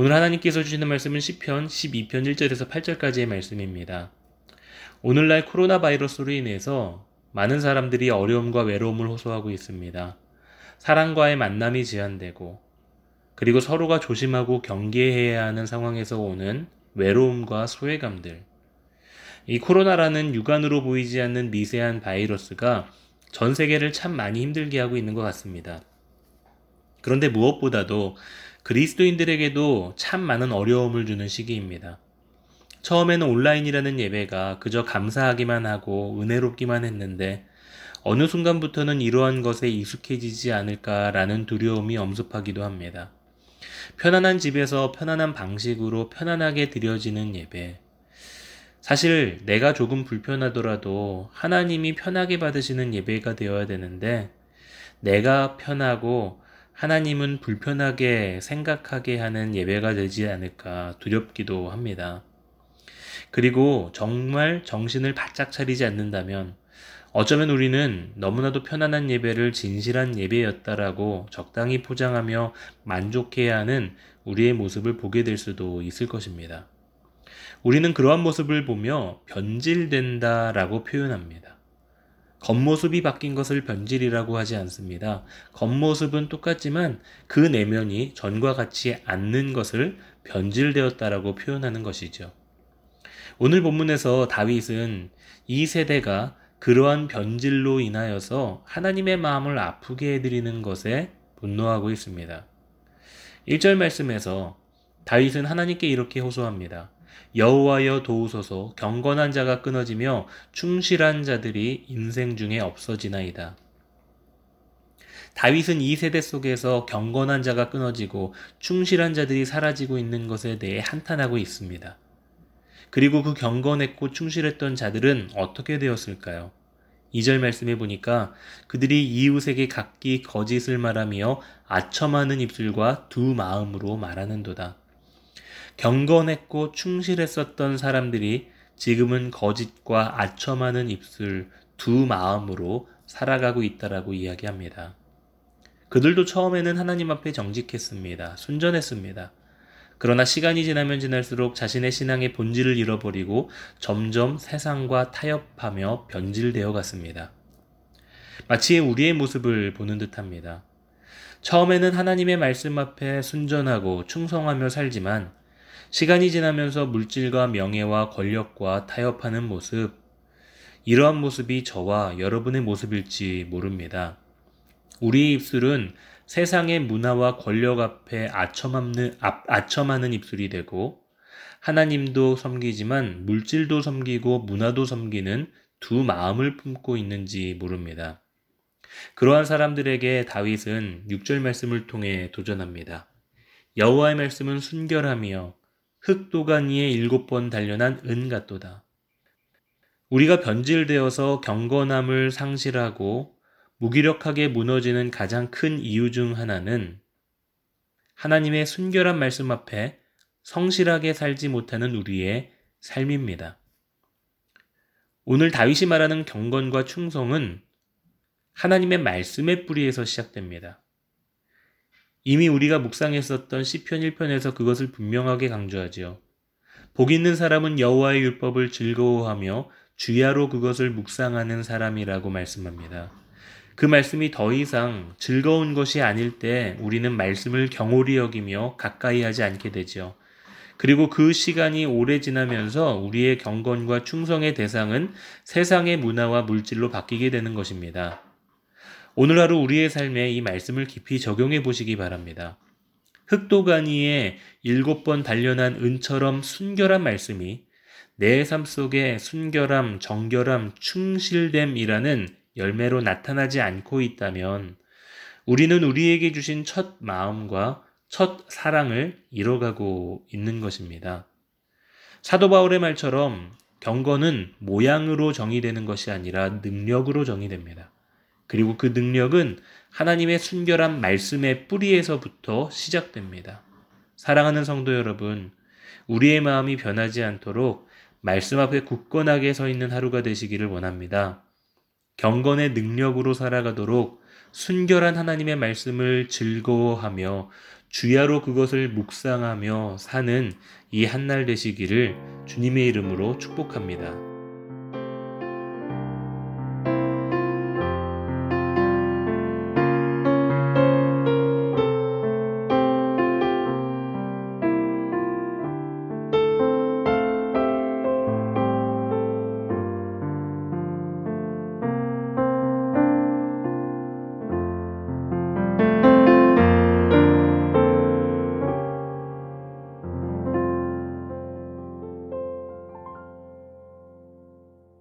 오늘 하나님께서 주시는 말씀은 시편 12편 1절에서 8절까지의 말씀입니다. 오늘날 코로나 바이러스로 인해서 많은 사람들이 어려움과 외로움을 호소하고 있습니다. 사랑과의 만남이 제한되고 그리고 서로가 조심하고 경계해야 하는 상황에서 오는 외로움과 소외감들. 이 코로나라는 육안으로 보이지 않는 미세한 바이러스가 전 세계를 참 많이 힘들게 하고 있는 것 같습니다. 그런데 무엇보다도 그리스도인들에게도 참 많은 어려움을 주는 시기입니다. 처음에는 온라인이라는 예배가 그저 감사하기만 하고 은혜롭기만 했는데 어느 순간부터는 이러한 것에 익숙해지지 않을까라는 두려움이 엄습하기도 합니다. 편안한 집에서 편안한 방식으로 편안하게 드려지는 예배. 사실 내가 조금 불편하더라도 하나님이 편하게 받으시는 예배가 되어야 되는데 내가 편하고 하나님은 불편하게 생각하게 하는 예배가 되지 않을까 두렵기도 합니다. 그리고 정말 정신을 바짝 차리지 않는다면 어쩌면 우리는 너무나도 편안한 예배를 진실한 예배였다라고 적당히 포장하며 만족해야 하는 우리의 모습을 보게 될 수도 있을 것입니다. 우리는 그러한 모습을 보며 변질된다라고 표현합니다. 겉모습이 바뀐 것을 변질이라고 하지 않습니다. 겉모습은 똑같지만 그 내면이 전과 같이 않는 것을 변질되었다라고 표현하는 것이죠. 오늘 본문에서 다윗은 이 세대가 그러한 변질로 인하여서 하나님의 마음을 아프게 해드리는 것에 분노하고 있습니다. 1절 말씀에서 다윗은 하나님께 이렇게 호소합니다. 여호와여 도우소서 경건한 자가 끊어지며 충실한 자들이 인생 중에 없어지나이다. 다윗은 이 세대 속에서 경건한 자가 끊어지고 충실한 자들이 사라지고 있는 것에 대해 한탄하고 있습니다. 그리고 그 경건했고 충실했던 자들은 어떻게 되었을까요? 2절 말씀해 보니까 그들이 이웃에게 각기 거짓을 말하며 아첨하는 입술과 두 마음으로 말하는도다. 경건했고 충실했었던 사람들이 지금은 거짓과 아첨하는 입술 두 마음으로 살아가고 있다라고 이야기합니다. 그들도 처음에는 하나님 앞에 정직했습니다. 순전했습니다. 그러나 시간이 지나면 지날수록 자신의 신앙의 본질을 잃어버리고 점점 세상과 타협하며 변질되어 갔습니다. 마치 우리의 모습을 보는 듯 합니다. 처음에는 하나님의 말씀 앞에 순전하고 충성하며 살지만 시간이 지나면서 물질과 명예와 권력과 타협하는 모습, 이러한 모습이 저와 여러분의 모습일지 모릅니다. 우리 입술은 세상의 문화와 권력 앞에 아첨하는, 아첨하는 입술이 되고 하나님도 섬기지만 물질도 섬기고 문화도 섬기는 두 마음을 품고 있는지 모릅니다. 그러한 사람들에게 다윗은 6절 말씀을 통해 도전합니다. 여호와의 말씀은 순결하며 흑도간 위에 일곱 번 단련한 은 같도다. 우리가 변질되어서 경건함을 상실하고 무기력하게 무너지는 가장 큰 이유 중 하나는 하나님의 순결한 말씀 앞에 성실하게 살지 못하는 우리의 삶입니다. 오늘 다윗이 말하는 경건과 충성은 하나님의 말씀의 뿌리에서 시작됩니다. 이미 우리가 묵상했었던 시편 1편에서 그것을 분명하게 강조하지요. 복 있는 사람은 여호와의 율법을 즐거워하며 주야로 그것을 묵상하는 사람이라고 말씀합니다. 그 말씀이 더 이상 즐거운 것이 아닐 때 우리는 말씀을 경홀히 여기며 가까이 하지 않게 되죠. 그리고 그 시간이 오래 지나면서 우리의 경건과 충성의 대상은 세상의 문화와 물질로 바뀌게 되는 것입니다. 오늘 하루 우리의 삶에 이 말씀을 깊이 적용해 보시기 바랍니다. 흑도가니에 일곱 번 단련한 은처럼 순결한 말씀이 내 삶 속에 순결함, 정결함, 충실됨이라는 열매로 나타나지 않고 있다면 우리는 우리에게 주신 첫 마음과 첫 사랑을 잃어가고 있는 것입니다. 사도 바울의 말처럼 경건은 모양으로 정의되는 것이 아니라 능력으로 정의됩니다. 그리고 그 능력은 하나님의 순결한 말씀의 뿌리에서부터 시작됩니다. 사랑하는 성도 여러분, 우리의 마음이 변하지 않도록 말씀 앞에 굳건하게 서 있는 하루가 되시기를 원합니다. 경건의 능력으로 살아가도록 순결한 하나님의 말씀을 즐거워하며 주야로 그것을 묵상하며 사는 이 한날 되시기를 주님의 이름으로 축복합니다.